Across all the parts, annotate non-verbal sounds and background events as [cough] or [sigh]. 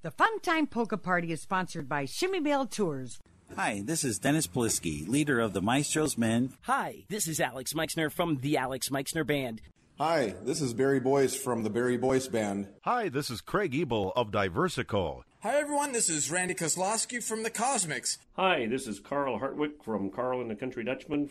The Fun Time Polka Party is sponsored by Shimmy Bell Tours. Hi, this is Dennis Polisky, leader of the Maestro's Men. Hi, this is Alex Meixner from the Alex Meixner Band. Hi, this is Barry Boyce from the Barry Boyce Band. Hi, this is Craig Ebel of Diversico. Hi, everyone. This is Randy Kozlowski from the Cosmics. Hi, this is Carl Hartwick from Carl and the Country Dutchmen.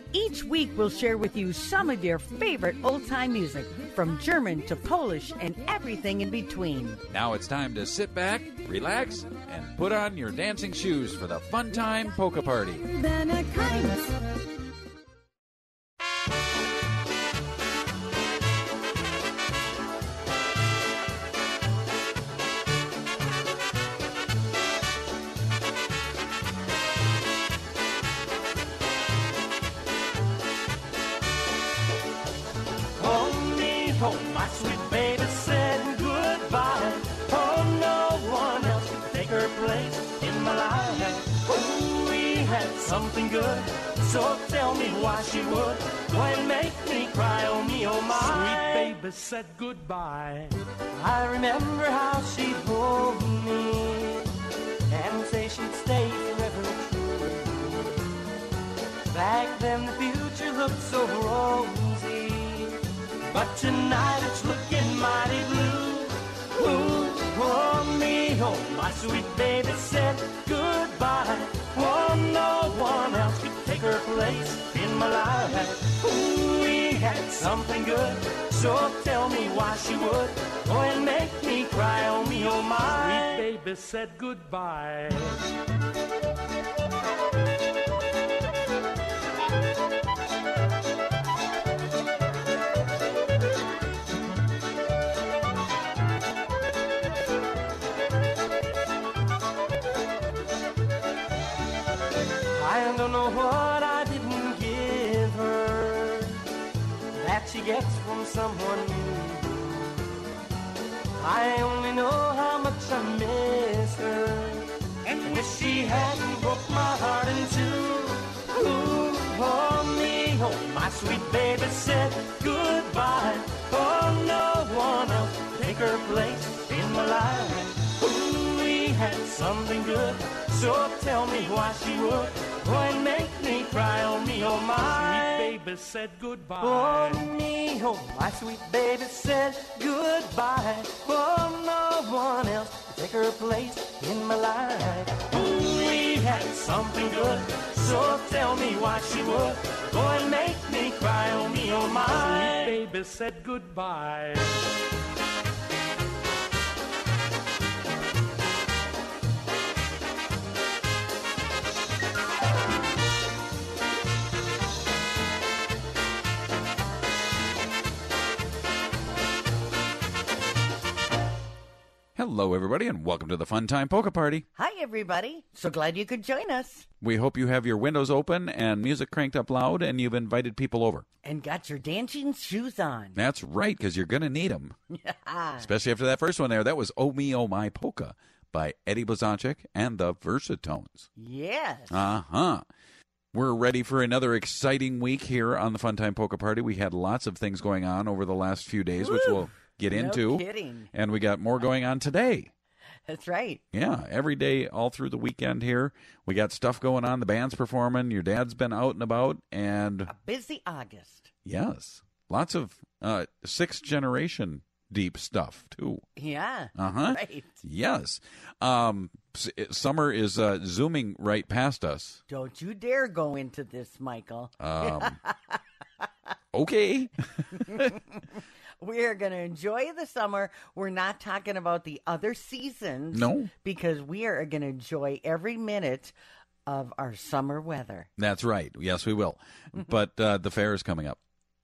Each week, we'll share with you some of your favorite old time music, from German to Polish and everything in between. Now it's time to sit back, relax, and put on your dancing shoes for the Fun Time Polka Party. So tell me why she would go and make me cry. Oh, me, oh, my. Sweet baby said goodbye. I remember how she'd hold me and say she'd stay forever true. Back then, the future looked so rosy. But tonight it's looking mighty blue. Ooh, oh me, oh my sweet baby said goodbye. Oh, no one else could her place in my life. Ooh, we had something good, so tell me why she would go and make me cry. Oh me, oh my. Sweet baby said goodbye. She gets from someone new. I only know how much I miss her and wish she hadn't broke my heart in two. Ooh, oh me, oh my sweet baby said goodbye. Oh, no one else take her place in my life. Ooh, we had something good, so tell me why she would go and make me cry. Oh me, oh my. Baby said goodbye. Oh me, oh my sweet baby said goodbye. Oh, no one else to take her place in my life. Ooh, we had something good, so tell me why she would go and make me cry. Oh me, oh my. Sweet baby said goodbye. Hello, everybody, and welcome to the Fun Time Polka Party. Hi, everybody. So glad you could join us. We hope you have your windows open and music cranked up loud, and you've invited people over. And got your dancing shoes on. That's right, because you're going to need them. [laughs] Especially after that first one there. That was Oh Me, Oh My Polka by Eddie Blazonczyk and the Versatones. Yes. Uh huh. We're ready for another exciting week here on the Fun Time Polka Party. We had lots of things going on over the last few days, which we'll get No into. kidding. And we got more going on today. That's right. Yeah, every day, all through the weekend here. We got stuff going on. The band's performing. Your dad's been out and about. And A busy August. yes, lots of uh, sixth generation deep stuff, too. Yeah. Uh huh. Right. Yes. Um, summer is uh, zooming right past us. Don't you dare go into this, Michael. Um, [laughs] okay. [laughs] We are going to enjoy the summer. We're not talking about the other seasons. No. Because we are going to enjoy every minute of our summer weather. That's right. Yes, we will. But uh, the fair is coming up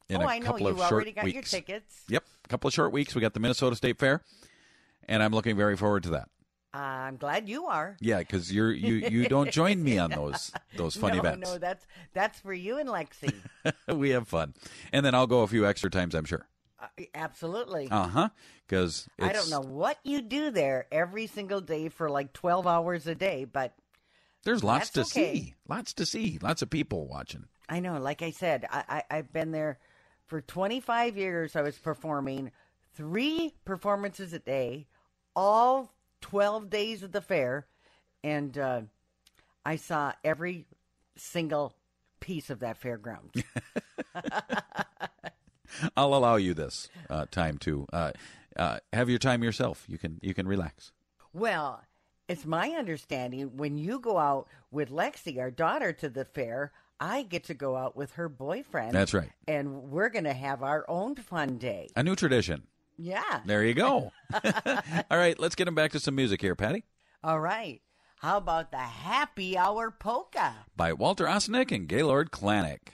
in oh, a I know. couple You of short already got weeks. your tickets. Yep, a couple of short weeks. We got the Minnesota State Fair, and I'm looking very forward to that. I'm glad you are. Yeah, because you're you you don't join me on those [laughs] those fun no, events. No, that's that's for you and Lexi. [laughs] we have fun, and then I'll go a few extra times. I'm sure. Absolutely. Uh huh. Because I don't know what you do there every single day for like 12 hours a day, but there's lots to okay. see. Lots to see. Lots of people watching. I know. Like I said, I, I, I've been there for 25 years. I was performing three performances a day, all 12 days of the fair, and uh, I saw every single piece of that fairground. [laughs] [laughs] [laughs] I'll allow you this uh, time to uh, uh, have your time yourself. You can you can relax. Well, it's my understanding when you go out with Lexi, our daughter, to the fair, I get to go out with her boyfriend. That's right. And we're going to have our own fun day. A new tradition. Yeah. There you go. [laughs] [laughs] All right, let's get him back to some music here, Patty. All right. How about the Happy Hour Polka? By Walter Ostanek and Gaylord Klancnik.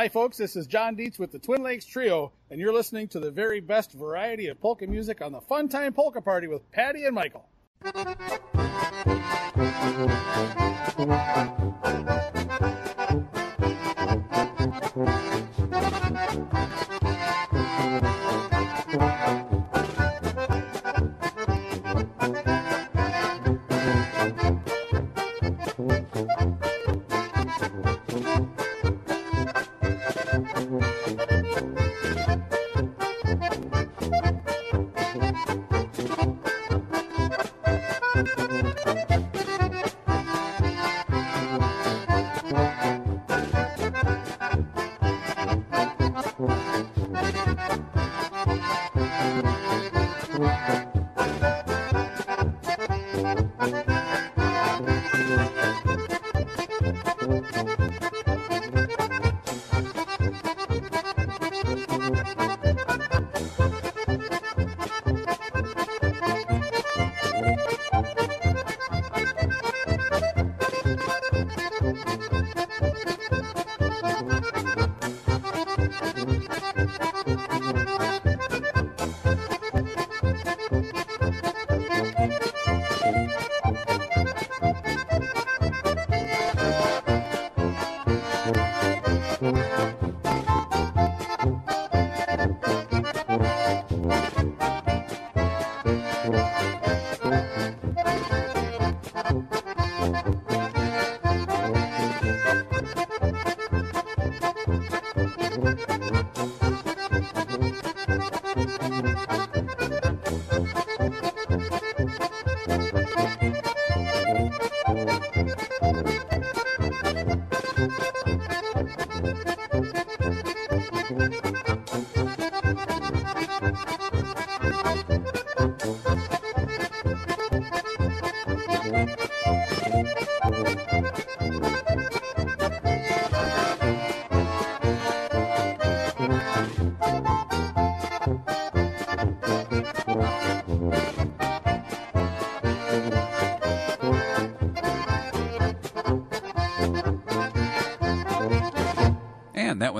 Hi, folks. This is John Dietz with the Twin Lakes Trio, and you're listening to the very best variety of polka music on the Fun Time Polka Party with Patty and Michael. And that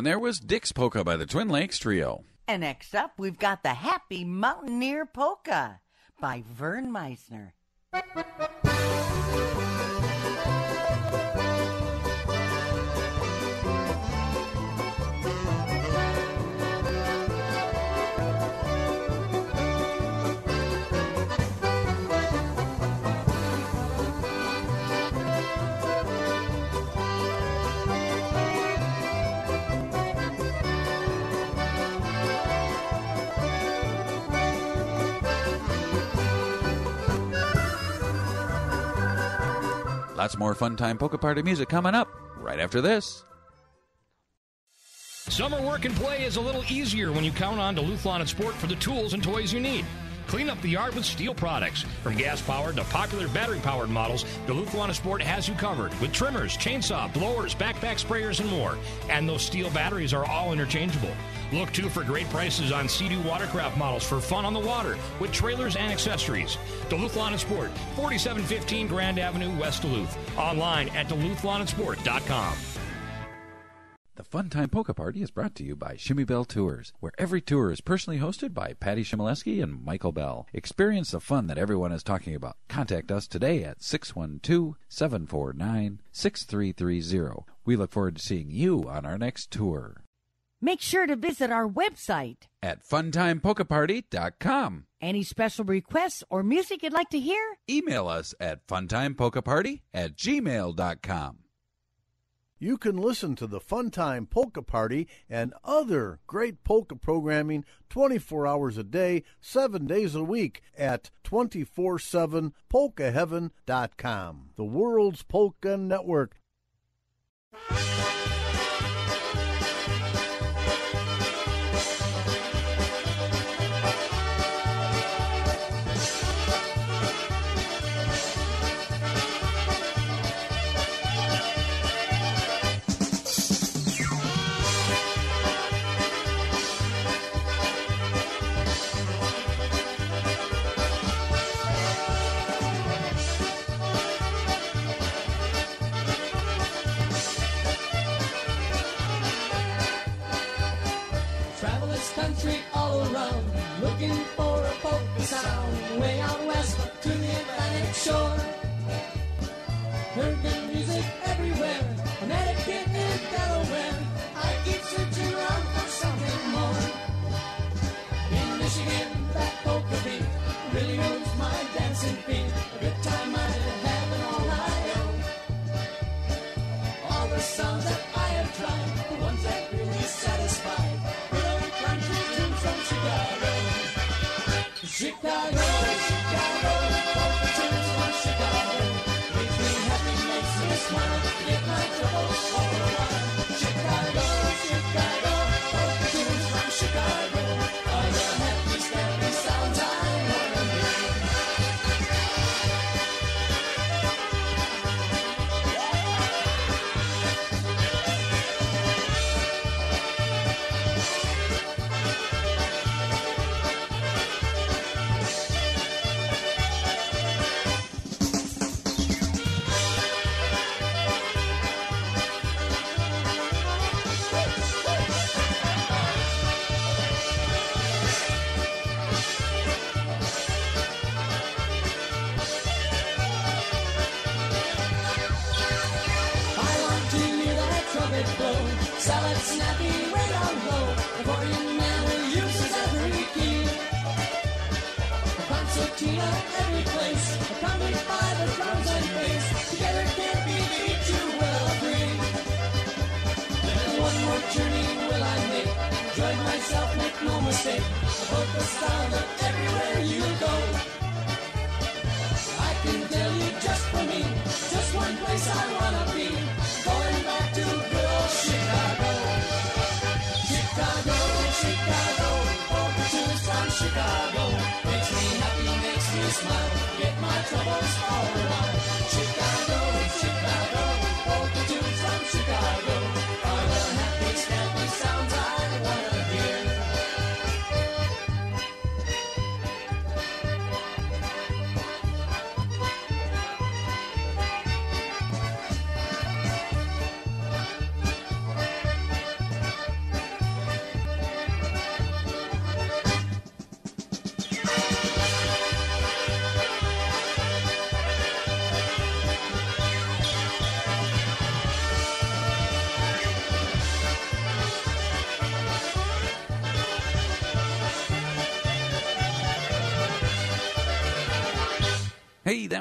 one there was Dick's Polka by the Twin Lakes Trio. And next up, we've got the Happy Mountaineer Polka by Verne Meisner. Lots more fun time polka party music coming up right after this. Summer work and play is a little easier when you count on Duluth Lawn and Sport for the tools and toys you need. Clean up the yard with Stihl products. From gas powered to popular battery powered models, Duluth Lawn and Sport has you covered with trimmers, chainsaw, blowers, backpack sprayers, and more. And those Stihl batteries are all interchangeable. Look too for great prices on Sea-Doo watercraft models for fun on the water with trailers and accessories. Duluth Lawn and Sport, 4715 Grand Avenue, West Duluth. Online at DuluthLawnandSport.com. The Fun Time Polka Party is brought to you by Shimmy Bell Tours, where every tour is personally hosted by Patty Chmielewski and Michael Bell. Experience the fun that everyone is talking about. Contact us today at 612-749-6330. We look forward to seeing you on our next tour Make sure to visit our website. at funtimepolkaparty.com. Any special requests or music you'd like to hear? Email us at funtimepolkaparty at gmail.com. You can listen to the Funtime Polka Party and other great polka programming 24 hours a day, 7 days a week at 247polkaheaven.com. The world's polka network.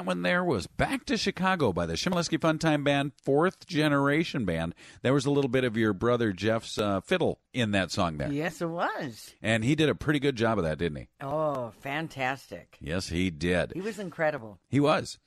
That one there was Back to Chicago by the Chmielewski Funtime Band, fourth generation band. There was a little bit of your brother Jeff's uh, fiddle in that song there. Yes, it was. And he did a pretty good job of that, didn't he? Oh, fantastic. Yes, he did. He was incredible. He was.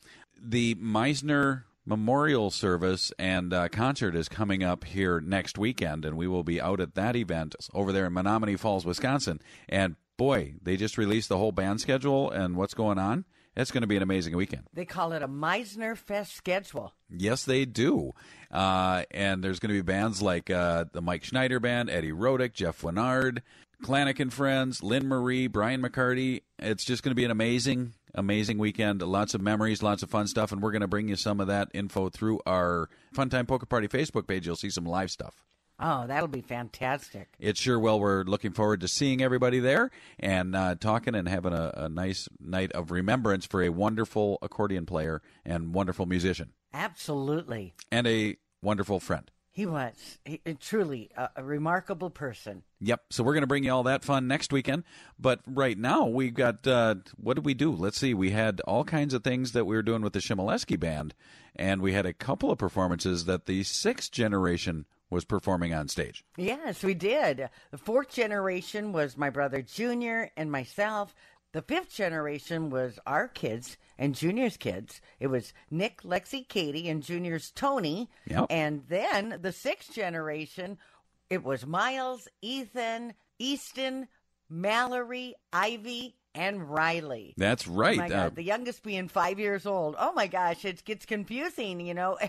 The Meisner Memorial Service and uh, concert is coming up here next weekend, and we will be out at that event over there in Menomonee Falls, Wisconsin. And boy, they just released the whole band schedule and what's going on. It's going to be an amazing weekend. They call it a Meisner Fest schedule. Yes, they do. Uh, and there's going to be bands like uh, the Mike Schneider Band, Eddie Rodick, Jeff Winard, Klancnik and Friends, Lynn Marie, Brian McCarty. It's just going to be an amazing, amazing weekend. Lots of memories, lots of fun stuff, and we're going to bring you some of that info through our Funtime Polka Party Facebook page. You'll see some live stuff. Oh, that'll be fantastic. It sure will. We're looking forward to seeing everybody there and uh, talking and having a, a nice night of remembrance for a wonderful accordion player and wonderful musician Absolutely. and a wonderful friend. He was he, truly a, a remarkable person. Yep. So we're going to bring you all that fun next weekend. But right now, we've got uh, what did we do? Let's see. We had all kinds of things that we were doing with the Chmielewski band, and we had a couple of performances that the sixth generation was performing on stage. Yes, we did. The fourth generation was my brother Junior and myself. The fifth generation was our kids and Junior's kids. It was Nick, Lexi, Katie, and Junior's Tony. Yep. And then the sixth generation, it was Miles, Ethan, Easton, Mallory, Ivy, and Riley. That's right. Oh my God, Uh, the youngest being five years old. Oh my gosh, it gets confusing, you know. [laughs]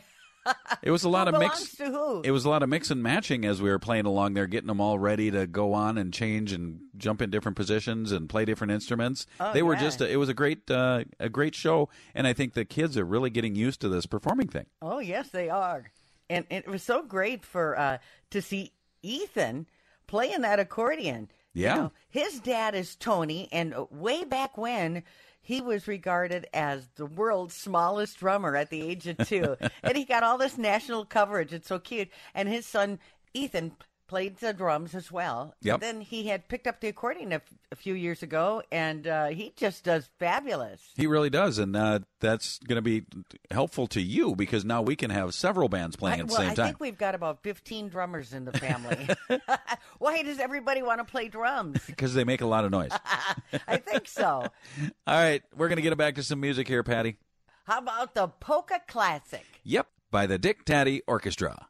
It was a lot of mix. to who? It was a lot of mix and matching as we were playing along there, getting them all ready to go on and change and jump in different positions and play different instruments. Oh, they were just a, it was a great uh, a great show, and I think the kids are really getting used to this performing thing. Oh yes, they are, and it was so great for uh, to see Ethan playing that accordion. You Yeah. know, his dad is Tony, and way back when he was regarded as the world's smallest drummer at the age of two, [laughs] and he got all this national coverage. It's so cute, and his son Ethan played the drums as well. Yep. Then he had picked up the accordion a, f- a few years ago, and uh, he just does fabulous. He really does, and uh, that's going to be helpful to you because now we can have several bands playing I, at the well, same I time. think we've got about 15 drummers in the family. [laughs] [laughs] Why does everybody want to play drums? [laughs] Because they make a lot of noise. I think so. All right, we're going to get it back to some music here, Patty. How about the Polka Classic? Yep, by the Dick Tady Orchestra.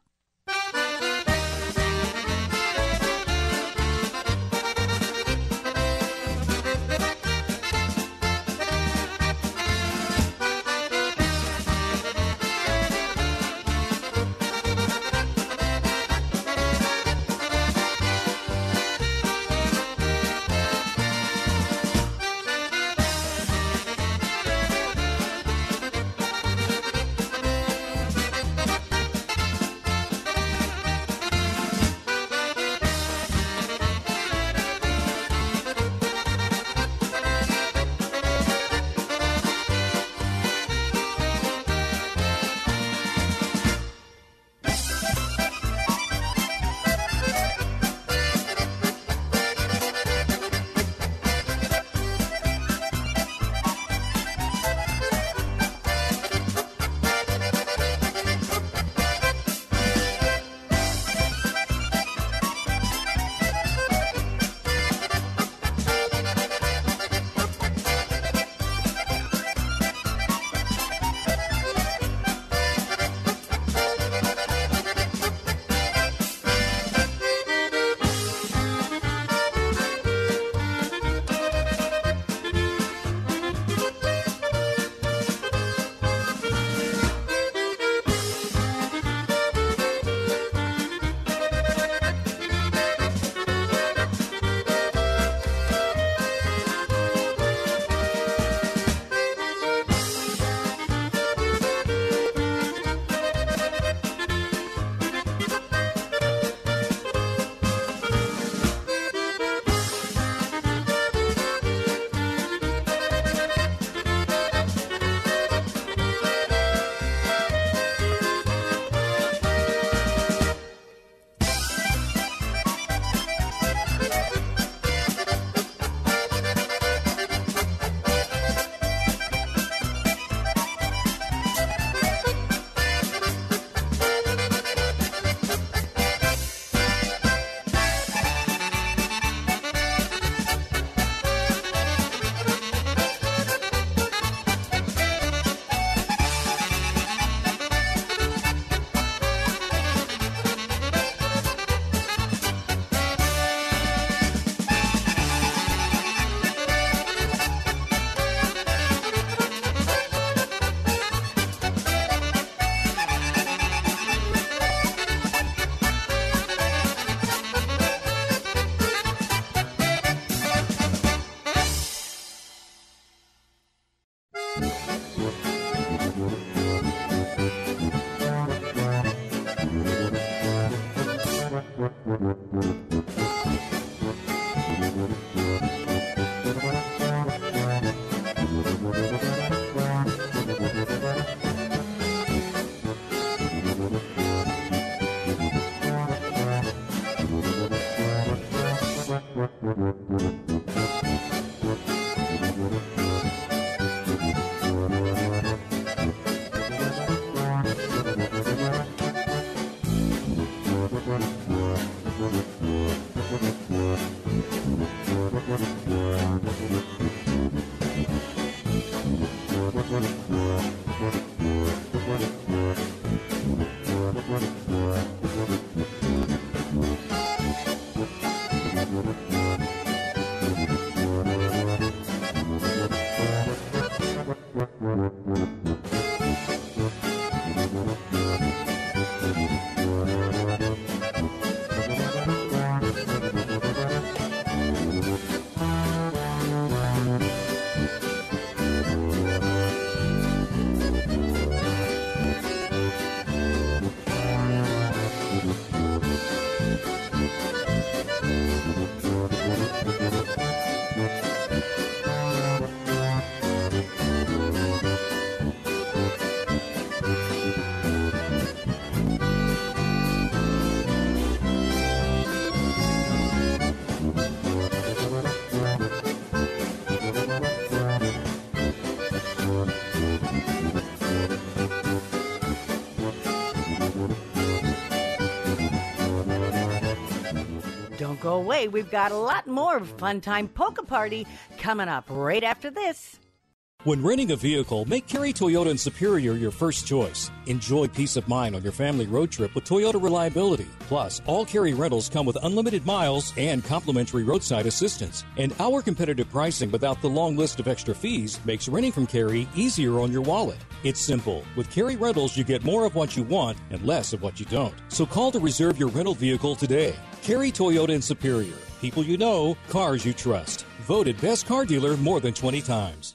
Away. We've got a lot more Fun Time Polka Party coming up right after this. When renting a vehicle, make Kerry Toyota and Superior your first choice. Enjoy peace of mind on your family road trip with Toyota reliability. Plus, all Kerry rentals come with unlimited miles and complimentary roadside assistance. And our competitive pricing without the long list of extra fees makes renting from Kerry easier on your wallet. It's simple. With Kerry Rentals, you get more of what you want and less of what you don't. So call to reserve your rental vehicle today. Kerry Toyota and Superior. People you know, cars you trust. Voted best car dealer more than 20 times.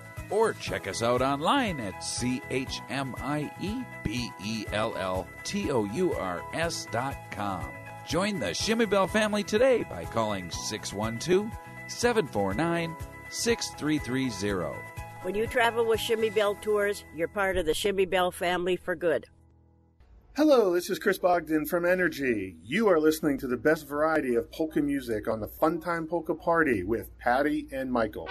Or check us out online at C-H-M-I-E-B-E-L-L-T-O-U-R-S dot com. Join the Shimmy Bell family today by calling 612-749-6330. When you travel with Shimmy Bell Tours, you're part of the Shimmy Bell family for good. Hello, this is Chris Bogdan from Energy. You are listening to the best variety of polka music on the Funtime Polka Party with Patty and Michael.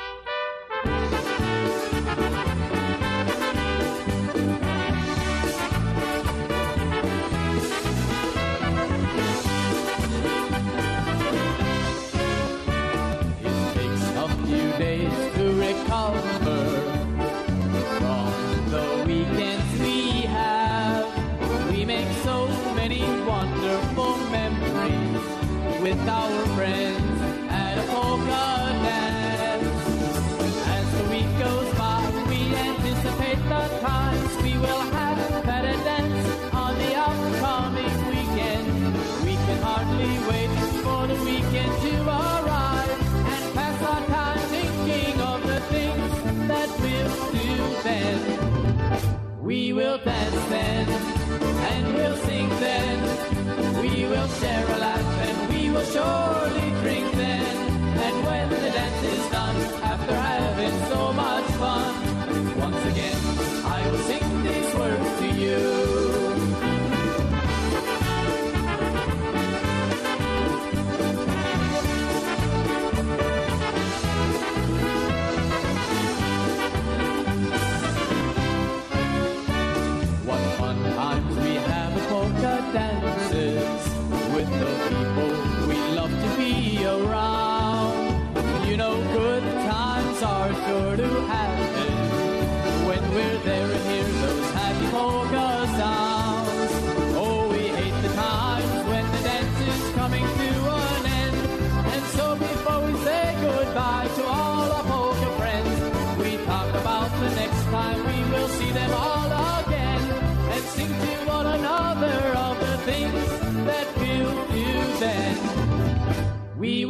Dance and we'll sing then. We will share a laugh, and we will surely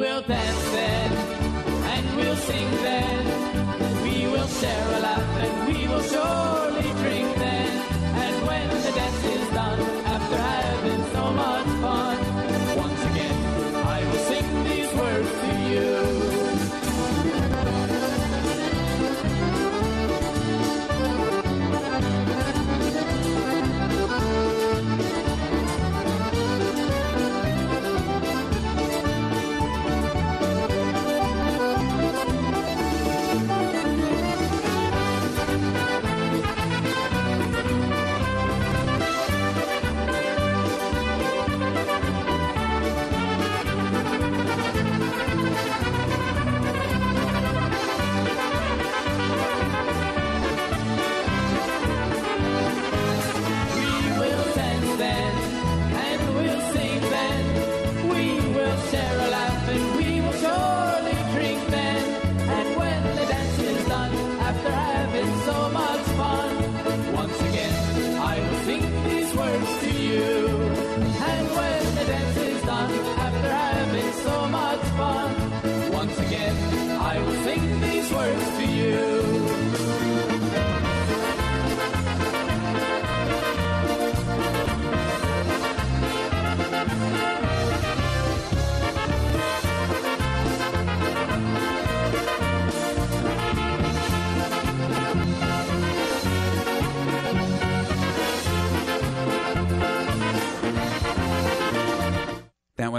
will dance then, and we'll sing then. We will share a laugh,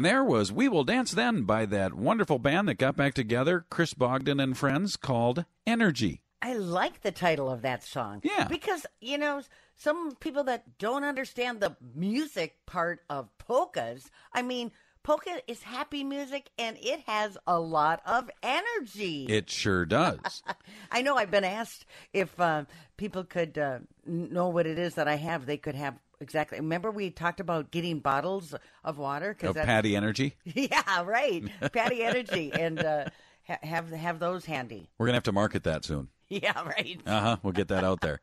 One there was We Will Dance Then by that wonderful band that got back together, Chris Bogdan and friends, called Energy. I like the title of that song. Yeah. Because, you know, some people that don't understand the music part of polkas, I mean, polka is happy music and it has a lot of energy. It sure does. [laughs] I know I've been asked if uh, people could uh, know what it is that I have, they could have exactly. Remember we talked about getting bottles of water? Of that's- Patty Energy. [laughs] Yeah, right. Patty Energy. And uh, ha- have, have those handy. We're going to have to market that soon. [laughs] Yeah, right. Uh huh. We'll get that out there.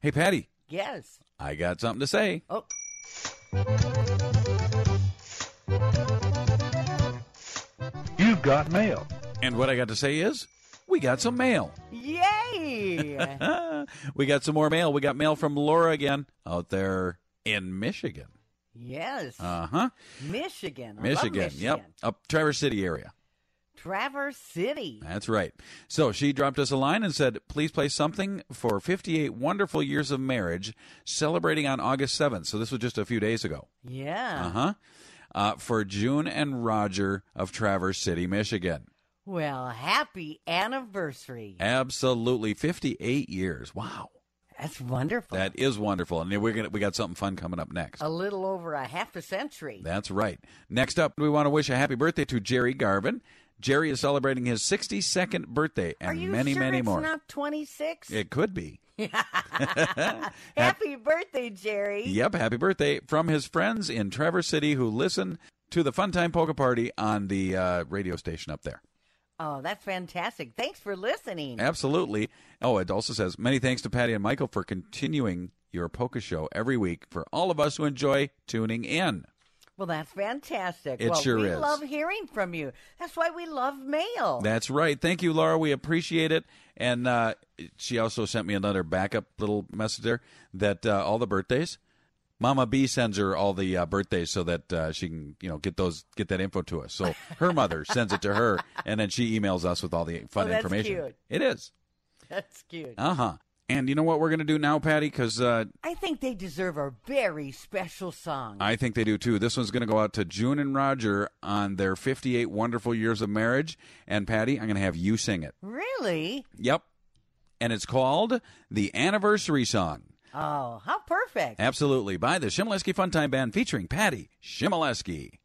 Hey, Patty, Yes. I got something to say. Oh. You've got mail. And what I got to say is, we got some mail. Yay! [laughs] we got some more mail. We got mail from Laura again out there in Michigan. yes. Uh huh. Michigan. I Michigan. Michigan. Yep. Up Traverse City area. Traverse City. That's right. So she dropped us a line and said, please play something for 58 wonderful years of marriage, celebrating on August 7th. So this was just a few days ago. Yeah. Uh-huh. Uh, for June and Roger of Traverse City, Michigan. Well, happy anniversary. Absolutely. 58 years. Wow. That's wonderful. That is wonderful. And we're gonna, we got something fun coming up next. A little over a half a century. That's right. Next up, we want to wish a happy birthday to Jerry Garvin. Jerry is celebrating his 62nd birthday and Are you many, sure many it's more. not 26? It could be. [laughs] [laughs] Happy birthday, Jerry. Yep, happy birthday from his friends in Traverse City who listen to the Funtime Polka Party on the uh, radio station up there. Oh, that's fantastic. Thanks for listening. Absolutely. Oh, it also says many thanks to Patty and Michael for continuing your polka show every week for all of us who enjoy tuning in. Well, that's fantastic. It well, sure we is. love hearing from you. That's why we love mail. That's right. Thank you, Laura. We appreciate it. And uh, she also sent me another backup little message there that uh, all the birthdays. Mama B sends her all the uh, birthdays so that uh, she can, you know, get those, get that info to us. So her mother [laughs] sends it to her, and then she emails us with all the fun Oh, that's information. cute. It is. That's cute. Uh huh. And you know what we're going to do now, Patty? Because uh, I think they deserve a very special song. I think they do too. This one's going to go out to June and Roger on their 58 wonderful years of marriage. And Patty, I'm going to have you sing it. Really? Yep. And it's called The Anniversary Song. Oh, how perfect. Absolutely. By the Chmielewski Funtime Band featuring Patty Chmielewski.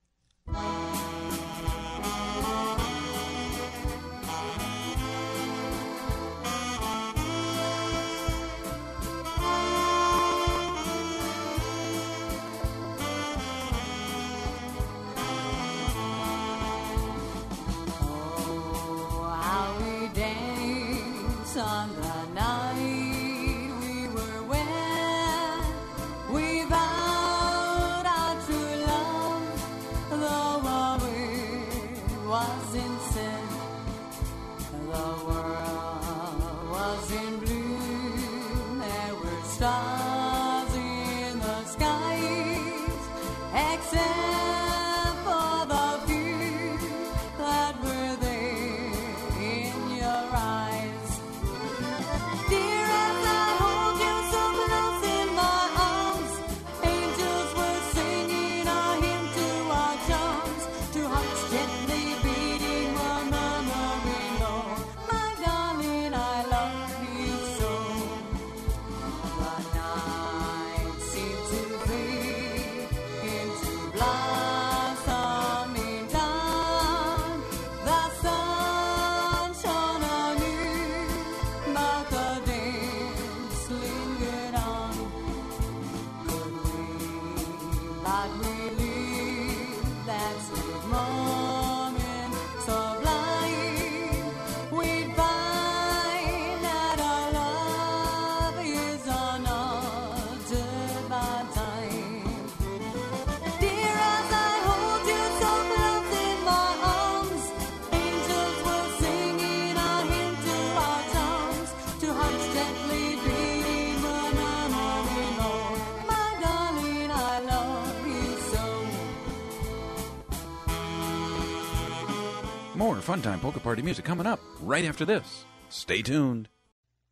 Fun Time Polka Party music coming up right after this. Stay tuned.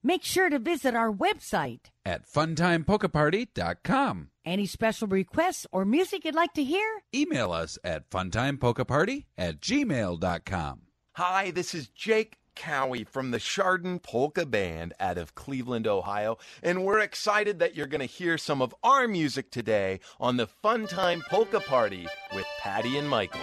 Make sure to visit our website at funtimepolkaparty.com. Any special requests or music you'd like to hear? Email us at funtimepolkaparty at gmail.com. Hi, this is Jake Kouwe from the Chardon Polka Band out of Cleveland, Ohio, and we're excited that you're going to hear some of our music today on the Funtime Polka Party with Patty and Michael.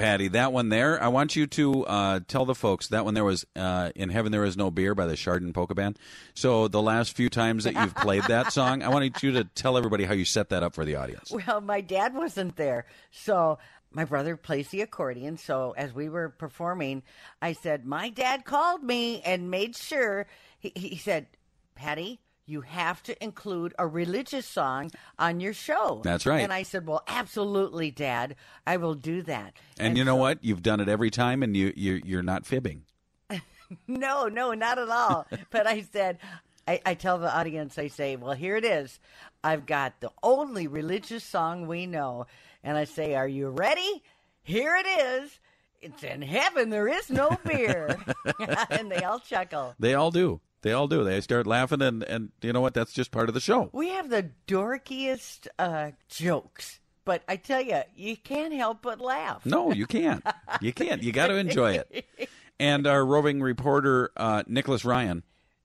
Patty, that one there, I want you to uh, tell the folks that one there was uh, In Heaven There Is No Beer by the Chardon Polka Band. So the last few times that you've played that [laughs] song, I wanted you to tell everybody how you set that up for the audience. Well, my dad wasn't there. So my brother plays the accordion. So as we were performing, I said, My dad called me and made sure. He, he said, Patty, you have to include a religious song on your show. That's right. And I said, Well, absolutely, Dad. I will do that. And, you know what? You've done it every time, and you, you you're not fibbing. [laughs] No, no, not at all. [laughs] but I said, I, I tell the audience, I say, well, here it is. I've got the only religious song we know. And I say, are you ready? Here it is. It's in heaven. There is no beer. [laughs] and they all chuckle. They all do. They all do. They start laughing, and, and you know what? That's just part of the show. We have the dorkiest uh, jokes. But I tell you, you can't help but laugh. No, you can't. You can't. You got to enjoy it. [laughs] And our roving reporter, uh, Nicholas Ryan,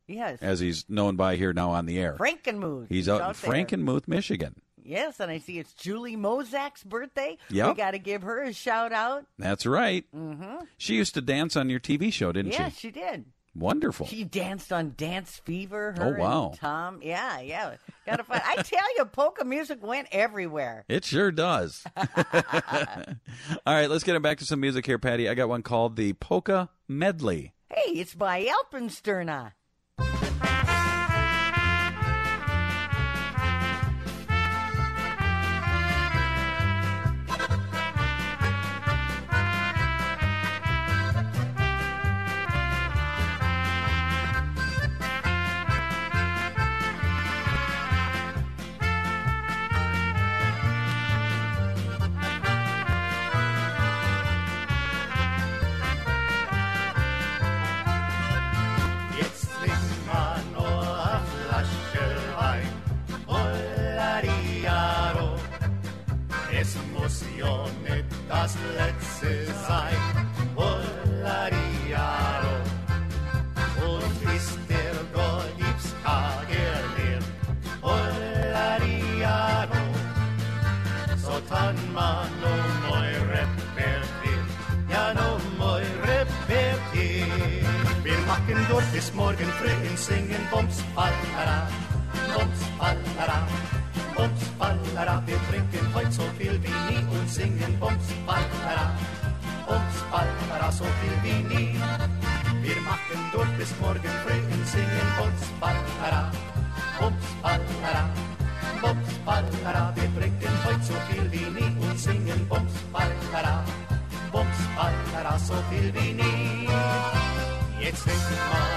Yes. as he's known by here now on the air, Frankenmuth. he's out in there. Frankenmuth, Michigan. Yes, and I see it's Julie Mozak's birthday. Yep. We got to give her a shout out. That's right. Mm-hmm. She used to dance on your TV show, didn't yeah, she? Yes, she did. Wonderful. She danced on Dance Fever. Oh, her Oh, wow. And Tom, yeah, yeah. Got to find. I tell you, polka music went everywhere. It sure does. [laughs] All right, let's get it back to some music here, Patty. I got one called the Polka Medley. Hey, it's by Alpensterna. Bums, Fallera, Bums, Fallera, Bums, Fallera. Wir trinken heute so viel wie nie und singen Bums, Fallera, Bums, Fallera, so viel wie nie. Jetzt trinkt man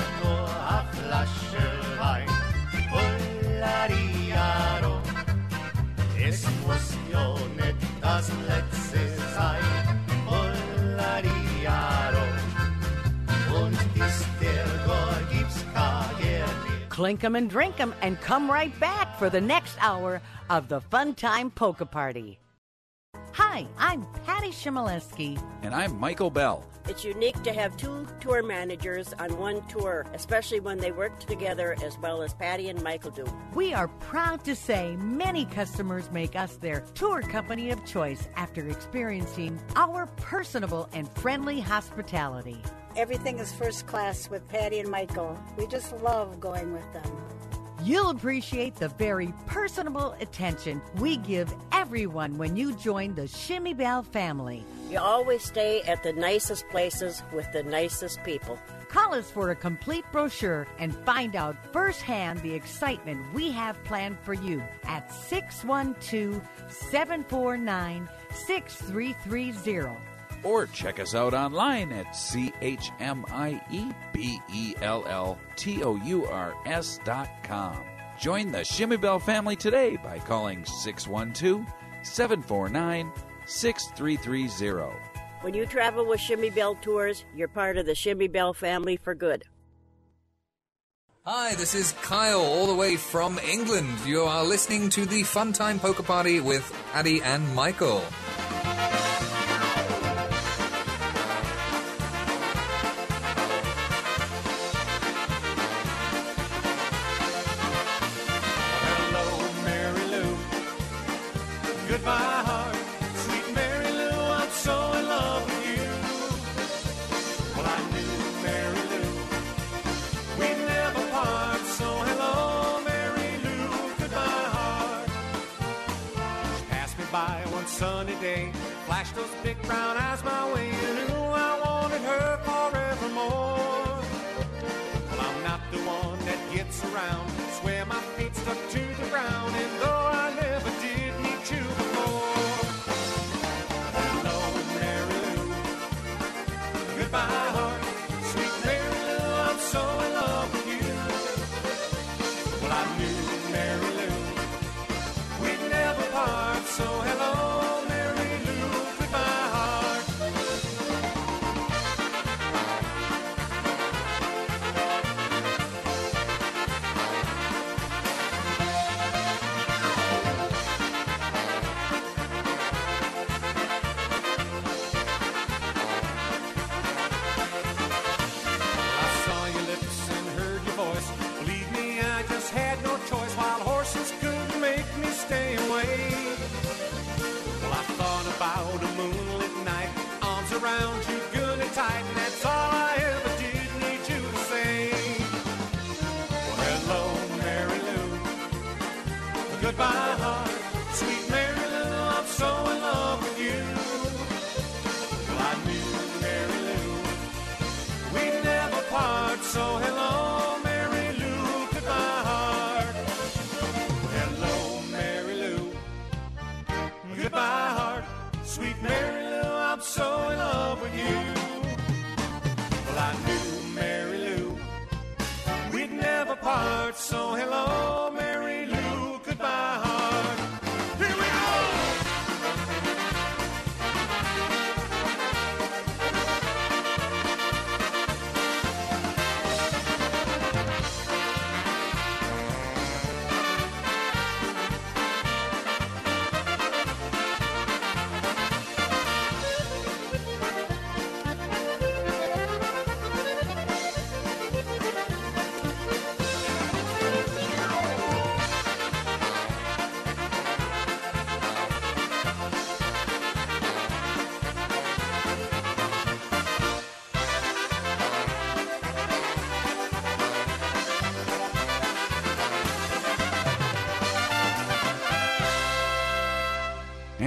Clink 'em and drink 'em and come right back for the next hour of the Fun Time Polka Party. Hi, I'm Patty Chmielewski. And I'm Michael Bell. It's unique to have two tour managers on one tour, especially when they work together as well as Patty and Michael do. We are proud to say many customers make us their tour company of choice after experiencing our personable and friendly hospitality. Everything is first class with Patty and Michael. We just love going with them. You'll appreciate the very personable attention we give everyone when you join the Shimmy Bell family. You always stay at the nicest places with the nicest people. Call us for a complete brochure and find out firsthand the excitement we have planned for you at 612 749 6330. Or check us out online at E C-H-M-I-E-B-E-L-L-T-O-U-R-S dot com. Join the Shimmy Bell family today by calling 612-749-6330. When you travel with Shimmy Bell Tours, you're part of the Shimmy Bell family for good. Hi, this is Kyle, all the way from England. You are listening to the Fun Time Polka Party with Addy and Michael.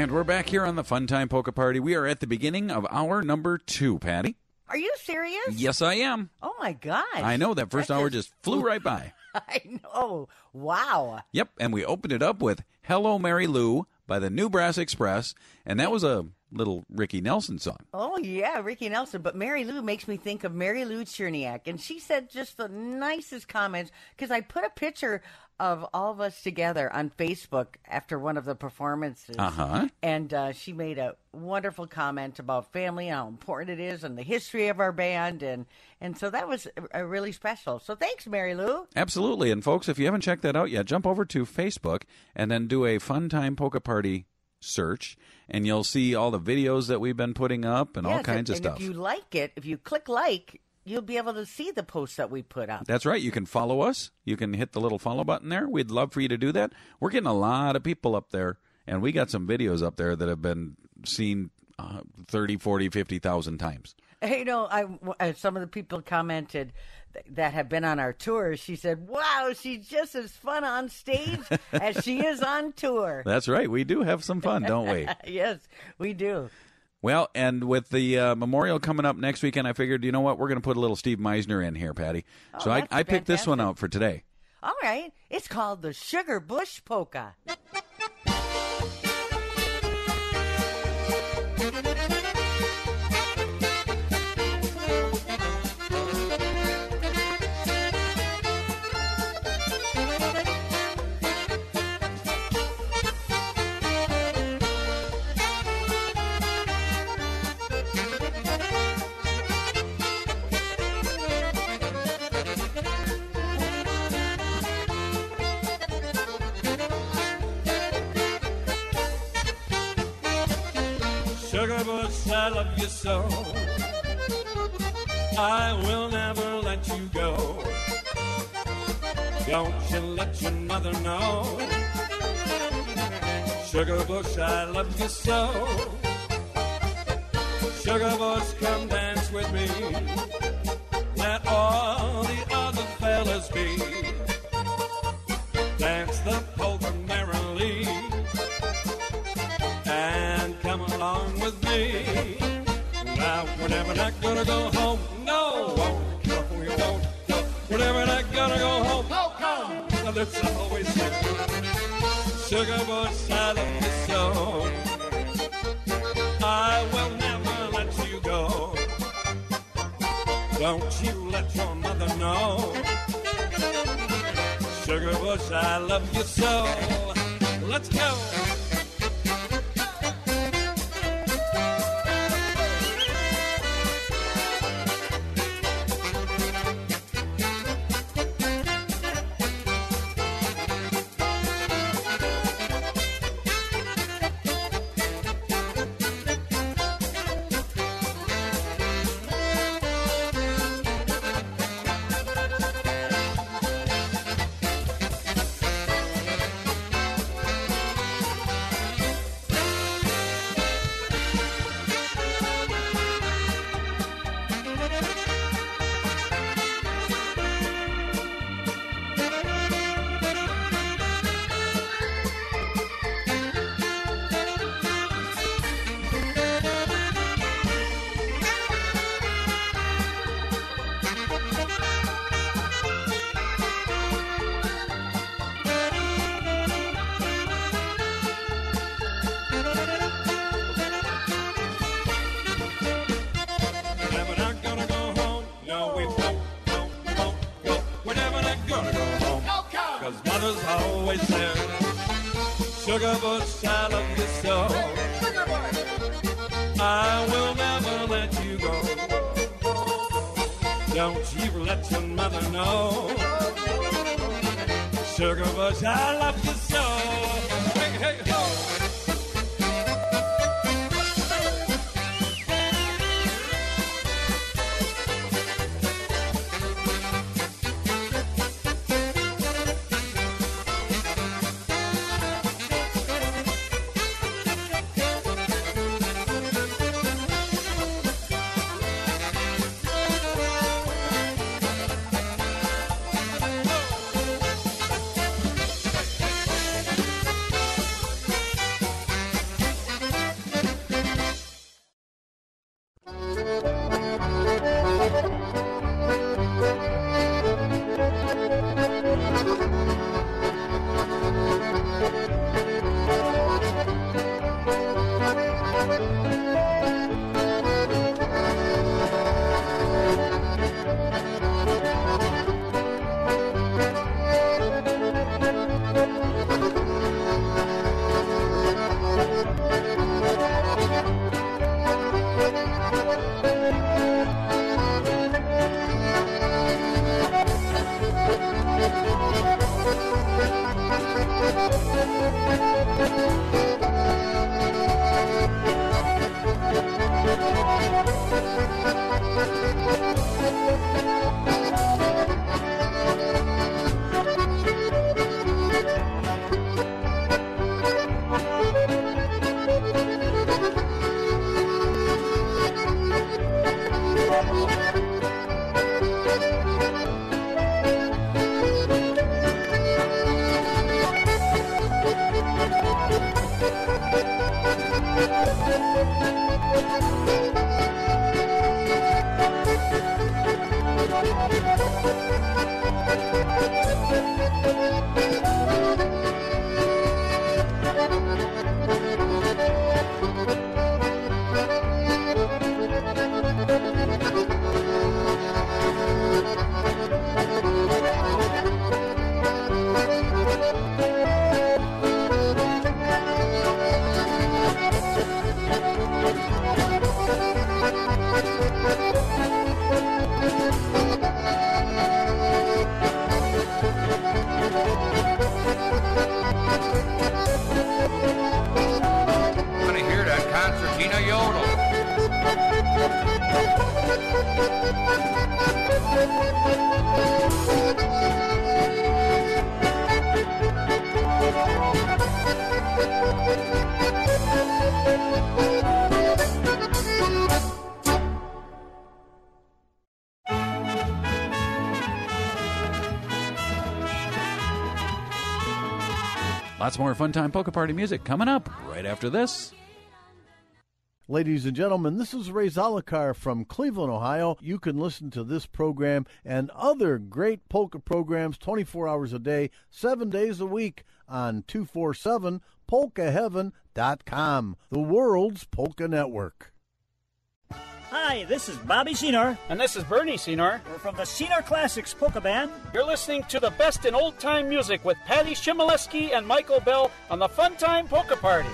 And we're back here on the Fun Time Polka Party. We are at the beginning of hour number two, Patty. Are you serious? Yes, I am. Oh my gosh. I know that first That hour just flew right by. [laughs] I know. Wow. Yep, and we opened it up with Hello Mary Lou by the New Brass Express, and that was a little Ricky Nelson song. Oh yeah, Ricky Nelson. But Mary Lou makes me think of Mary Lou Cherniak, and she said just the nicest comments because I put a picture of all of us together on Facebook after one of the performances, Uh-huh. and uh, she made a wonderful comment about family, how important it is, and the history of our band, and and so that was uh, really special. So thanks, Mary Lou. Absolutely. And folks, if you haven't checked that out yet, jump over to Facebook and then do a Fun Time Polka Party search, and you'll see all the videos that we've been putting up and all kinds and, of and stuff. If you like it, if you click like, you'll be able to see the posts that we put up. That's right. You can follow us. You can hit the little follow button there. We'd love for you to do that. We're getting a lot of people up there, and we got some videos up there that have been seen uh, 30, 40, 50,000 times. You know, I uh, some of the people commented that have been on our tour. She said, "Wow, she's just as fun on stage [laughs] as she is on tour." That's right. We do have some fun, don't we? [laughs] yes, we do. Well, and with the uh, memorial coming up next weekend, I figured, you know what, we're going to put a little Steve Meisner in here, Patty. Oh, so I, I picked this one out for today. All right, it's called the Sugar Bush Polka. I love you so. I will never let you go. Don't you let your mother know. Sugar Bush, I love you so. Sugar Bush, come dance with me. Let all the other fellas be. Dance the polka merrily and come along with me. Not gonna go home. No, won't we won't go. We're never not gonna go home. Oh, come. Now let's always Sugar Bush, I love you so. I will never let you go. Don't you let your mother know. Sugar Bush, I love you so. Let's go. Sugar more Fun Time Polka Party music coming up right after this. Ladies and gentlemen, this is Ray Zalakar from Cleveland, Ohio. You can listen to this program and other great polka programs 24 hours a day, 7 days a week on 247polkaheaven.com, the world's polka network. Hi, this is Bobby Senor. And this is Bernie Senor. We're from the Senor Classics Polka Band. You're listening to the best in old time music with Patty Chmielewski and Michael Bell on the Fun Time Polka Party.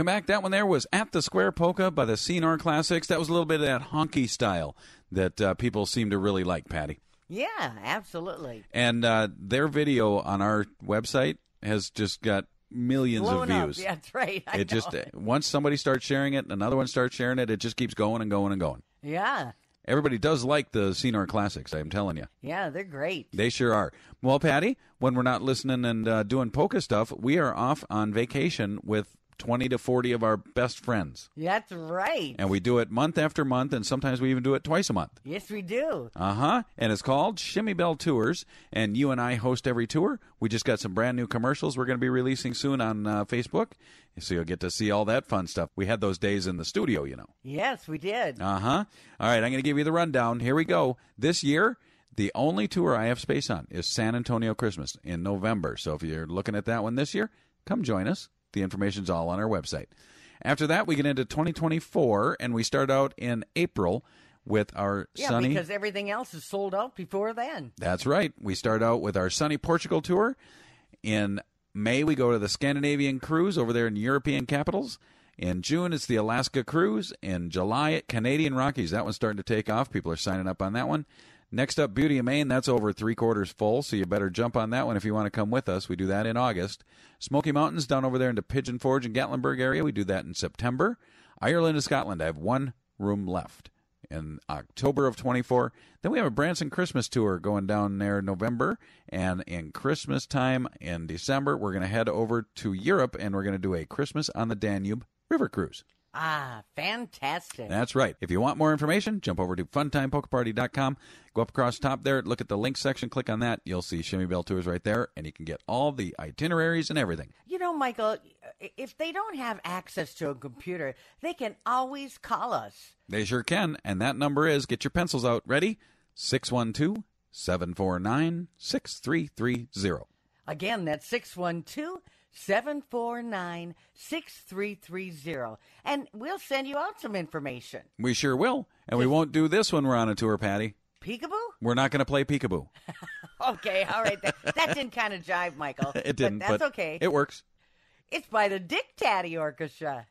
Welcome back. That one there was At the Square Polka by the CNR Classics. That was a little bit of that honky style that uh, people seem to really like, Patty. Yeah, absolutely. And uh, their video on our website has just got millions Blown of up. views. Yeah, that's right. I it just once somebody starts sharing it, another one starts sharing it. It just keeps going and going and going. Yeah, Everybody does like the CNR Classics. I'm telling you. yeah, they're great. They sure are. Well, Patty, when we're not listening and uh, doing polka stuff, we are off on vacation with 20 to 40 of our best friends. That's right. And we do it month after month, and sometimes we even do it twice a month. Yes, we do. Uh huh. And it's called Shimmy Bell Tours, and you and I host every tour. We just got some brand new commercials we're going to be releasing soon on uh, Facebook, so you'll get to see all that fun stuff. We had those days in the studio, you know. Yes, we did. Uh huh. All right, I'm going to give you the rundown. Here we go. This year, the only tour I have space on is San Antonio Christmas in November. So if you're looking at that one this year, come join us. The information's all on our website. After that, we get into 2024, and we start out in April with our Sunny. Yeah, sunny. because everything else is sold out before then. That's right. We start out with our sunny Portugal tour. In May, we go to the Scandinavian cruise over there in European capitals. In June, it's the Alaska cruise. In July, at Canadian Rockies. That one's starting to take off. People are signing up on that one. Next up, Beauty of Maine. That's over three quarters full, so you better jump on that one if you want to come with us. We do that in August. Smoky Mountains down over there into Pigeon Forge and Gatlinburg area. We do that in September. Ireland and Scotland. I have one room left in October of 24. Then we have a Branson Christmas tour going down there in November. And in Christmas time in December, we're going to head over to Europe and we're going to do a Christmas on the Danube river cruise. Ah, fantastic. That's right. If you want more information, jump over to funtimepolkaparty.com. Go up across top there, look at the links section, click on that. You'll see Shimmy Bell Tours right there, and you can get all the itineraries and everything. You know, Michael, if they don't have access to a computer, they can always call us. They sure can. And that number is get your pencils out. Ready? 612 749 6330. Again, that's 612- 749 6330. And we'll send you out some information. We sure will. And we won't do this when we're on a tour, Patty. Peekaboo? We're not going to play peekaboo. [laughs] okay, all right. That, that didn't kind of jive, Michael. [laughs] it didn't. But that's but okay. It works. It's by the Dick Tady Orchestra.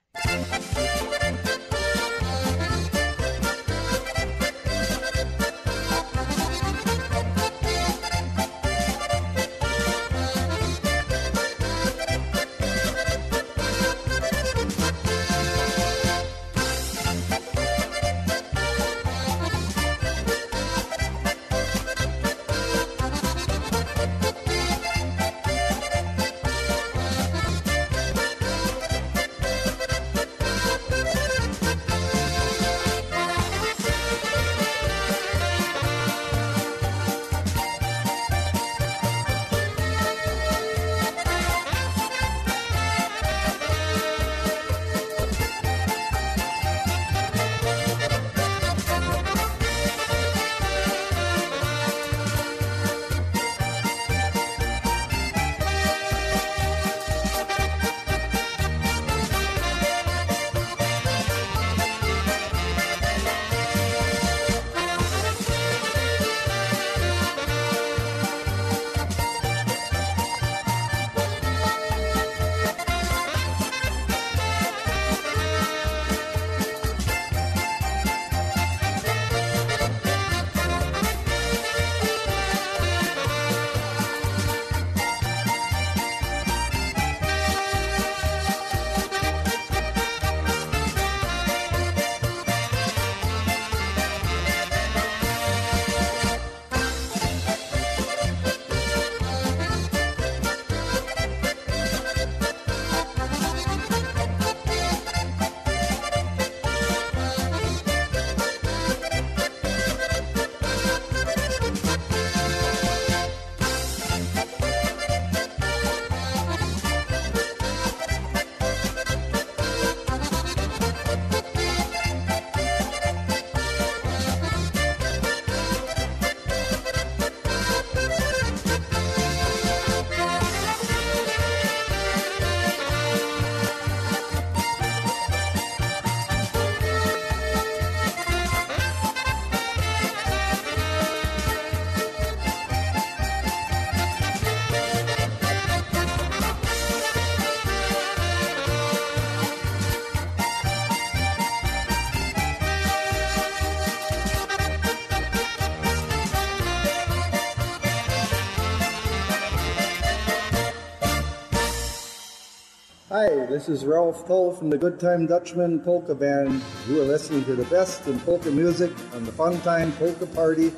this is Ralph Toll from the Good Time Dutchman Polka Band. You are listening to the best in polka music on the Fun Time Polka Party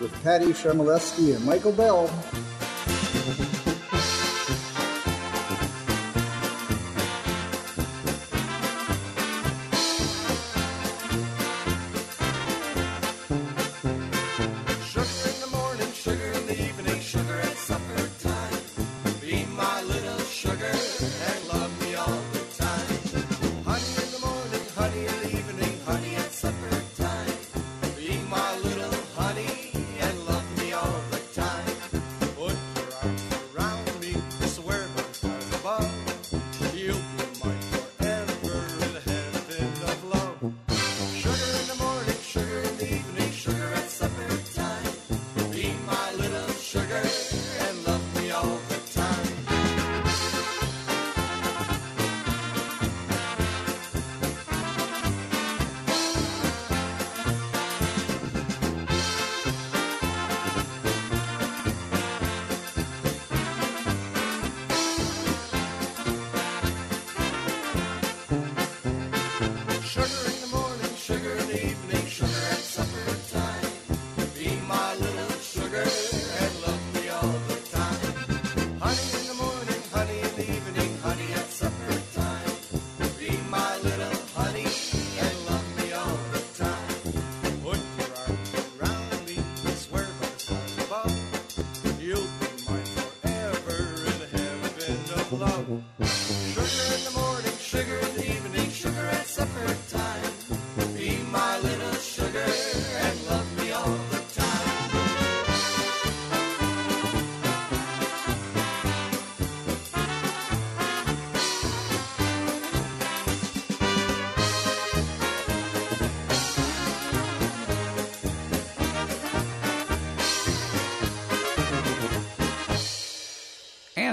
with Patty Chmielewski and Michael Bell.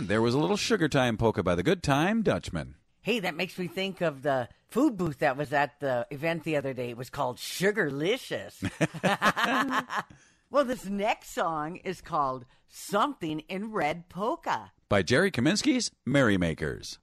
And there was a little sugar time polka by the Good Time Dutchman. Hey, that makes me think of the food booth that was at the event the other day. It was called Sugarlicious. [laughs] well, this next song is called Something in Red Polka. By Jerry Kaminsky's Merrymakers.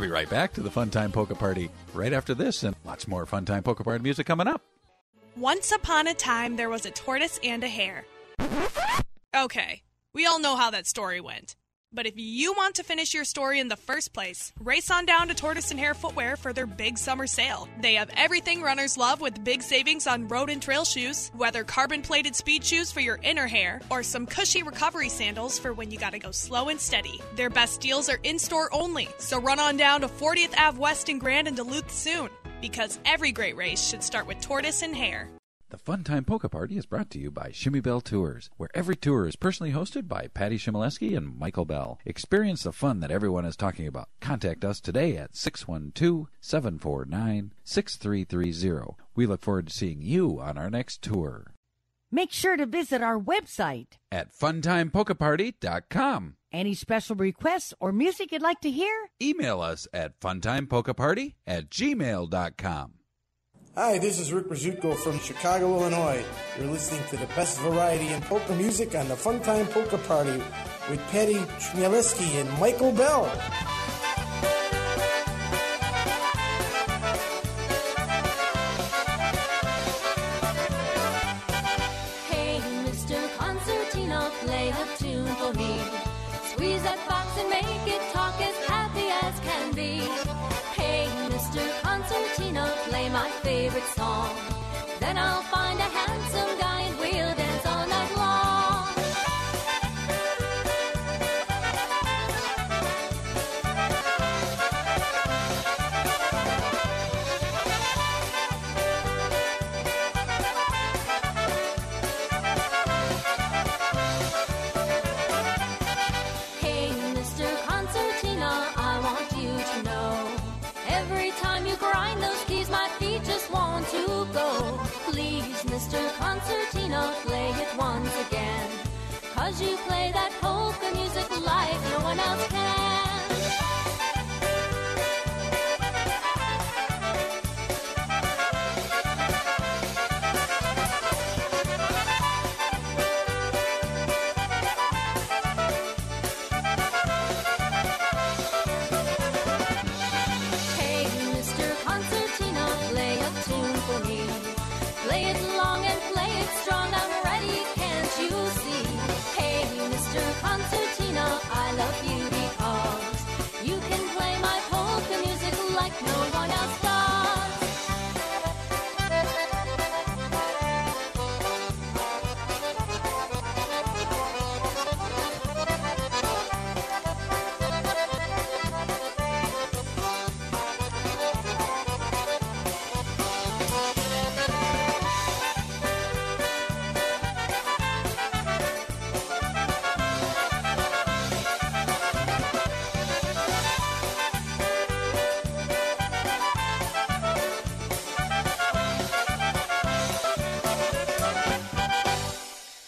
Be right back to the Fun Time Polka Party right after this, and lots more Fun Time Polka Party music coming up. Once upon a time, there was a tortoise and a hare. Okay, we all know how that story went. But if you want to finish your story in the first place, race on down to Tortoise and Hare Footwear for their big summer sale. They have everything runners love with big savings on road and trail shoes, whether carbon plated speed shoes for your inner hare, or some cushy recovery sandals for when you gotta go slow and steady. Their best deals are in store only, so run on down to 40th Ave West in Grand and Duluth soon. Because every great race should start with Tortoise and Hare. The Fun Time Polka Party is brought to you by Shimmy Bell Tours, where every tour is personally hosted by Patty Chmielewski and Michael Bell. Experience the fun that everyone is talking about. Contact us today at 612-749-6330. We look forward to seeing you on our next tour Make sure to visit our website. at funtimepolkaparty.com. Any special requests or music you'd like to hear? Email us at funtimepolkaparty at gmail.com. Hi, this is Rick Rizzuto from Chicago, Illinois. You're listening to the best variety in polka music on the Funtime Polka Party with Patty Chmielewski and Michael Bell.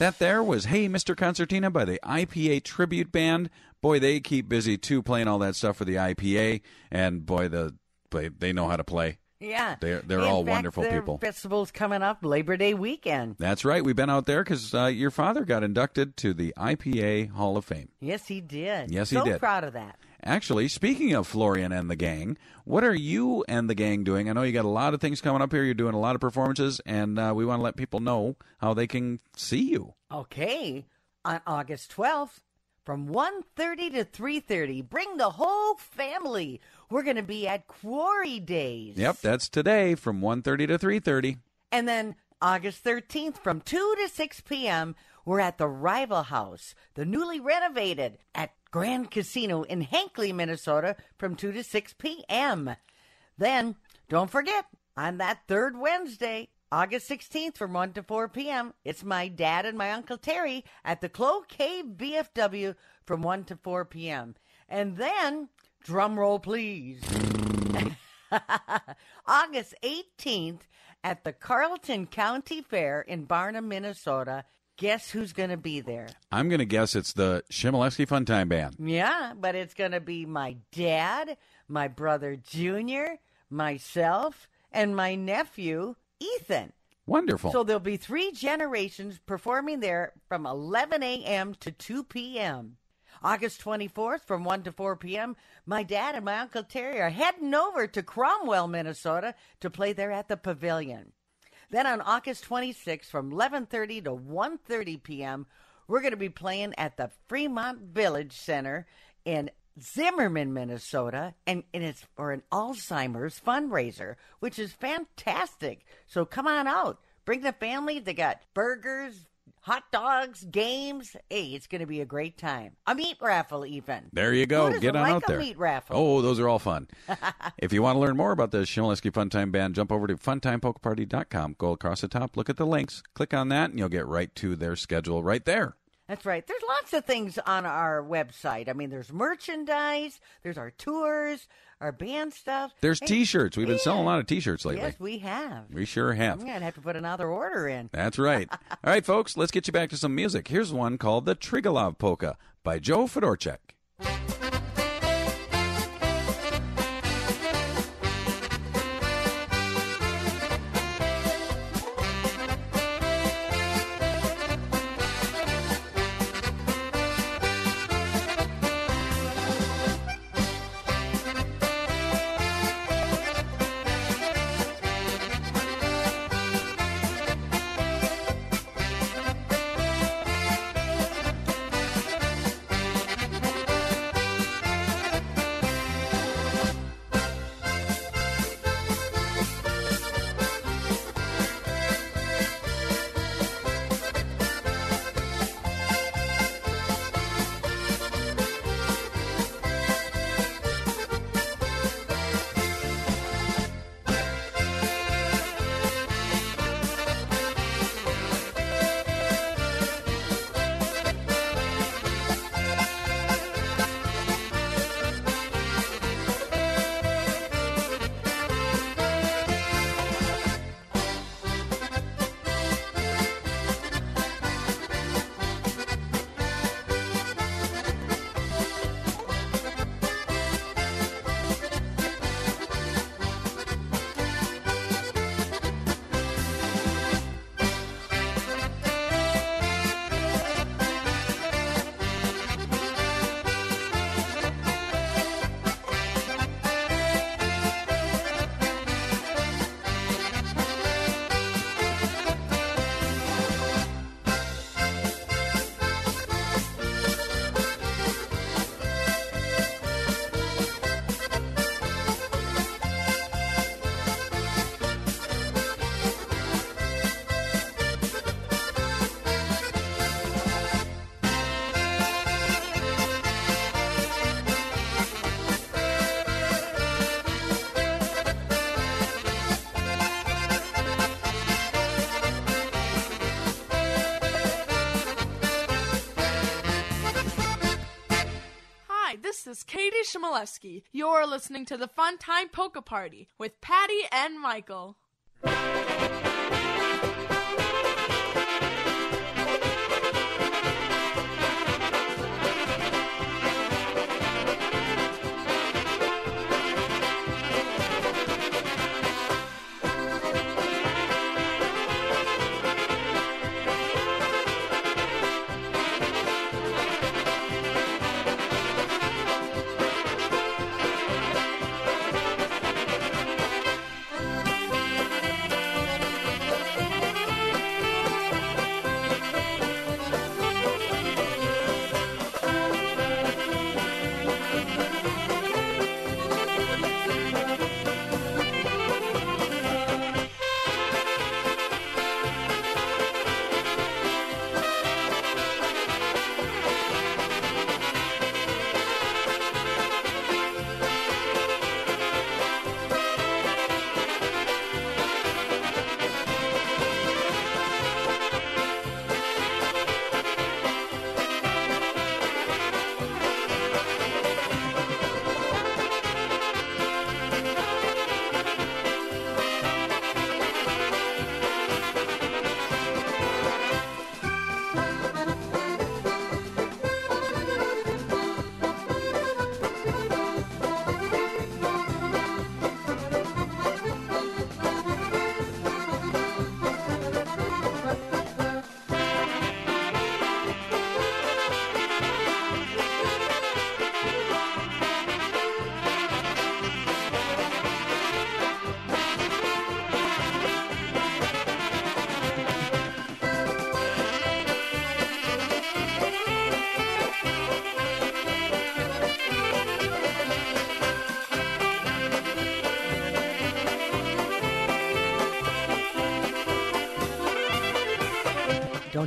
That there was Hey Mr. Concertina by the IPA Tribute Band. Boy, they keep busy too playing all that stuff for the IPA, and boy, the they, they know how to play. Yeah. They're, they're In all fact, wonderful people. Festival's coming up Labor Day weekend. That's right. We've been out there because uh, your father got inducted to the IPA Hall of Fame. Yes, he did. Yes, he so did. proud of that. Actually, speaking of Florian and the gang, what are you and the gang doing? I know you got a lot of things coming up here. You're doing a lot of performances, and uh, we want to let people know how they can see you. Okay. On August 12th, from 1.30 to 3.30. Bring the whole family. We're going to be at Quarry Days. Yep, that's today from 1.30 to 3.30. And then August 13th from 2 to 6 p.m., we're at the Rival House, the newly renovated at Grand Casino in Hinckley, Minnesota from 2 to 6 p.m. Then, don't forget, on that third Wednesday, August 16th from 1 to 4 p.m., it's my dad and my Uncle Terry at the Clow Cave BFW from 1 to 4 p.m. And then, drum roll please, [laughs] August 18th at the Carlton County Fair in Barnum, Minnesota. Guess who's going to be there? I'm going to guess it's the Chmielewski Fun Time Band. Yeah, but it's going to be my dad, my brother Junior, myself, and my nephew Ethan. Wonderful. So there'll be three generations performing there from 11 a.m. to 2 p.m. August 24th from 1 to 4 p.m., my dad and my Uncle Terry are heading over to Cromwell, Minnesota to play there at the Pavilion. Then on August 26th from 11:30 to 1:30 p.m., we're going to be playing at the Fremont Village Center in Zimmerman, Minnesota, and, and it's for an Alzheimer's fundraiser, which is fantastic. So come on out. Bring the family. They got burgers, hot dogs, games. Hey, it's going to be a great time. A meat raffle, even. There you go. Get on like out a there. meat raffle? Oh, those are all fun. [laughs] if you want to learn more about the Chmielewski Fun Time Band, jump over to funtimepolkaparty.com. Go across the top, look at the links, click on that, and you'll get right to their schedule right there. That's right. There's lots of things on our website. I mean, there's merchandise, there's our tours, our band stuff. There's Hey, T-shirts. We've been selling a lot of T-shirts lately. Yes, we have. We sure have. I'm going to have to put another order in. That's right. [laughs] All right, folks, let's get you back to some music. Here's one called the Triglav Polka by Joe Fedorchak. Is Katie Chmielewski. You're listening to the Fun Time Polka Party with Patty and Michael.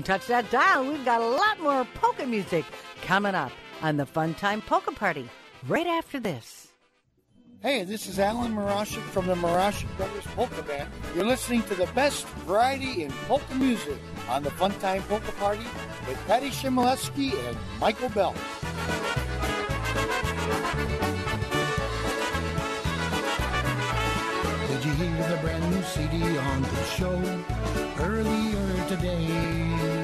Don't touch that dial. We've got a lot more polka music coming up on the Fun Time Polka Party right after this. Hey, this is Alan Marashik from the Marashik Brothers Polka Band. You're listening to the best variety in polka music on the Funtime Polka Party with Patty Chmielewski and Michael Bell. Did you hear the brand new CD on the show earlier today?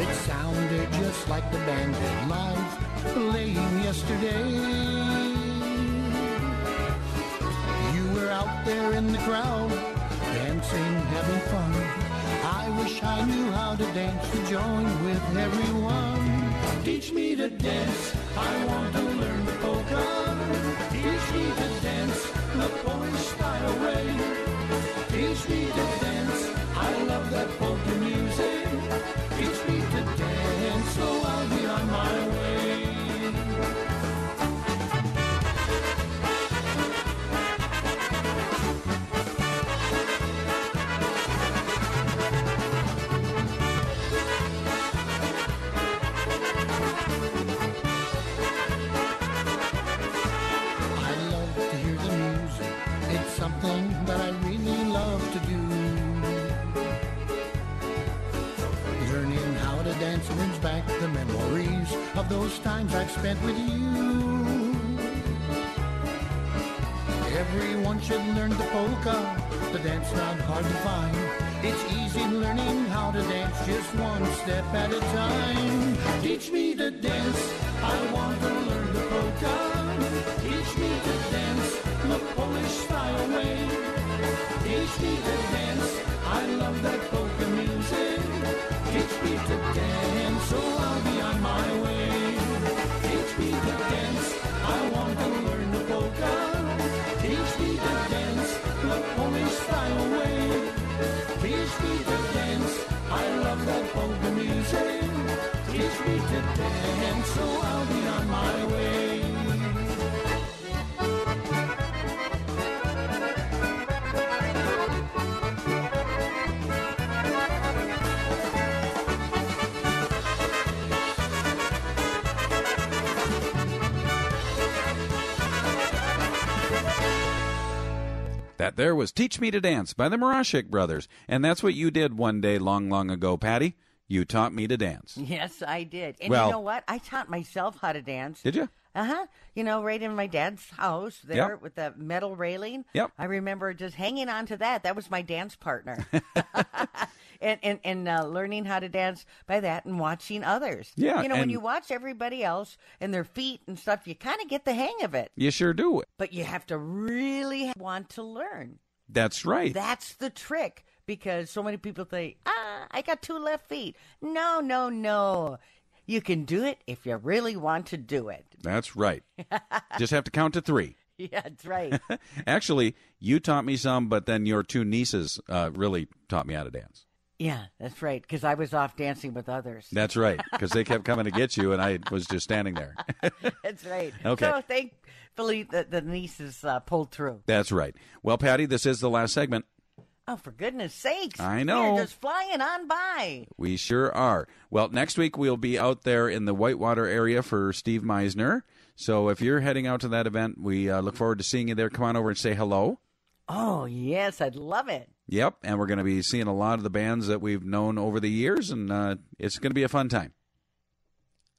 It sounded just like the band did live playing yesterday. You were out there in the crowd, dancing, having fun. I wish I knew how to dance to join with everyone. Teach me to dance, I want to learn the polka. Teach me to dance the Polish style way. Teach me to of those times I've spent with you. Everyone should learn the polka. The dance not hard to find. It's easy learning how to dance just one step at a time. Teach me to dance. I want to learn the polka. Teach me to dance the Polish style way. Teach me to dance. I love that polka music. Teach me to dance, so I'll be on my way. Teach me to dance, so I'll be on my way. That there was Teach Me to Dance by the Marashik Brothers. And that's what you did one day long, long ago, Patty. You taught me to dance. Yes, I did. And Well- you know what? I taught myself how to dance. Did you? Uh huh. You know, right in my dad's house there Yep. with the metal railing. Yep. I remember just hanging on to that. That was my dance partner. [laughs] [laughs] and and, and uh, learning how to dance by that and watching others. Yeah, You know, when you watch everybody else and their feet and stuff, you kind of get the hang of it. You sure do. But you have to really want to learn. That's right. That's the trick because so many people think, ah, I got two left feet. No, no, no. You can do it if you really want to do it. That's right. [laughs] Just have to count to three. Yeah, that's right. [laughs] Actually, you taught me some, but then your two nieces uh, really taught me how to dance. yeah, that's right. Because I was off dancing with others. That's right, because they kept coming to get you, and I was just standing there. [laughs] that's right. Okay. So thankfully, the, the nieces uh, pulled through. That's right. Well, Patty, this is the last segment. Oh, for goodness sakes. I know. We're just flying on by. We sure are. Well, next week we'll be out there in the Whitewater area for Steve Meisner. So if you're heading out to that event, we uh, look forward to seeing you there. Come on over and say hello. Oh, yes, I'd love it. Yep, and we're going to be seeing a lot of the bands that we've known over the years, and uh, it's going to be a fun time.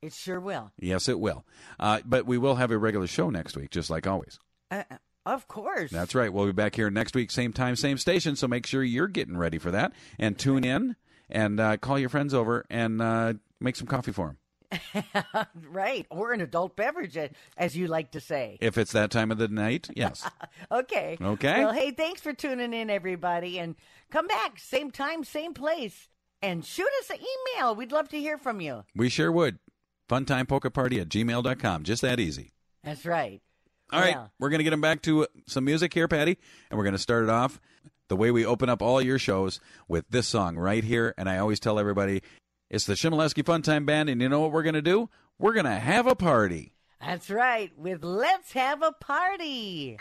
It sure will. Yes, it will. Uh, but we will have a regular show next week, just like always. Of course. That's right. We'll be back here next week, same time, same station. So make sure you're getting ready for that and tune in and uh, call your friends over and uh, make some coffee for them. [laughs] right. Or an adult beverage, as you like to say. If it's that time of the night, yes. [laughs] Okay. Okay. Well, hey, thanks for tuning in, everybody. And come back, same time, same place. And shoot us an email. We'd love to hear from you. we sure would. Funtimepolkaparty at gmail.com. Just that easy. That's right. All right, Well, we're going to get them back to uh, some music here, Patty, and we're going to start it off the way we open up all your shows with this song right here. And I always tell everybody it's the Chmielewski Funtime Band, and you know what we're going to do? We're going to have a party. That's right. With Let's Have a Party.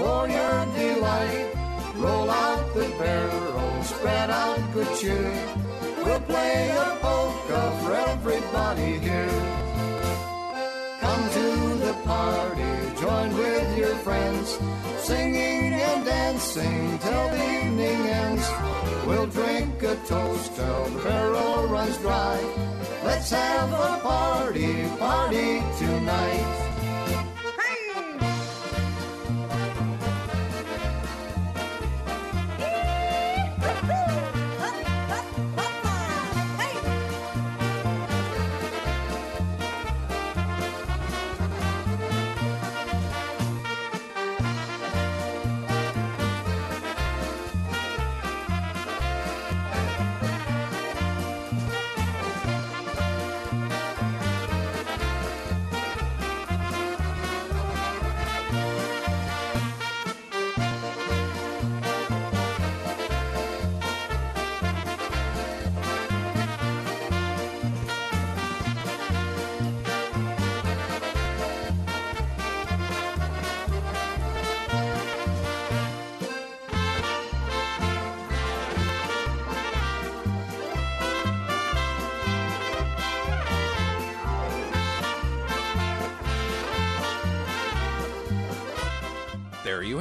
For your delight. Roll out the barrel, spread out good cheer. We'll play a polka for everybody here. Come to the party, join with your friends, singing and dancing till the evening ends. We'll drink a toast till the barrel runs dry. Let's have a party, party tonight.